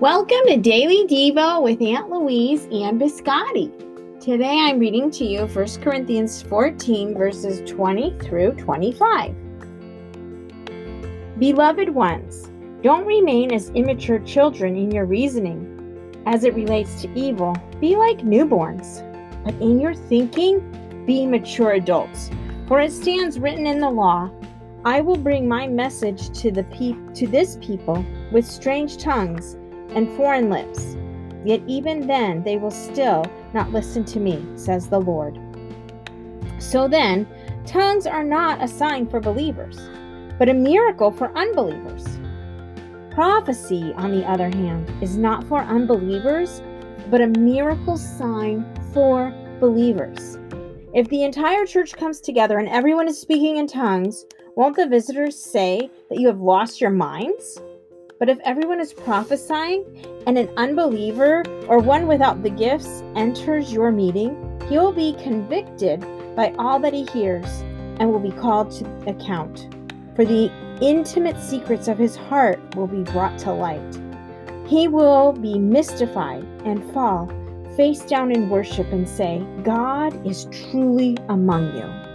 Welcome to Daily Devo with Aunt Louise and Biscotti. Today I'm reading to you 1 Corinthians 14, verses 20 through 25. Beloved ones, don't remain as immature children in your reasoning. As it relates to evil, be like newborns. But in your thinking, be mature adults. For it stands written in the law, I will bring my message to the pe- to this people with strange tongues and foreign lips. Yet even then they will still not listen to me, says the Lord. So then, tongues are not a sign for believers, but a miracle for unbelievers. Prophecy, on the other hand, is not for unbelievers, but a miracle sign for believers. If the entire church comes together and everyone is speaking in tongues, won't the visitors say that you have lost your minds? But if everyone is prophesying and an unbeliever or one without the gifts enters your meeting, he will be convicted by all that he hears and will be called to account. For the intimate secrets of his heart will be brought to light. He will be mystified and fall face down in worship and say, God is truly among you.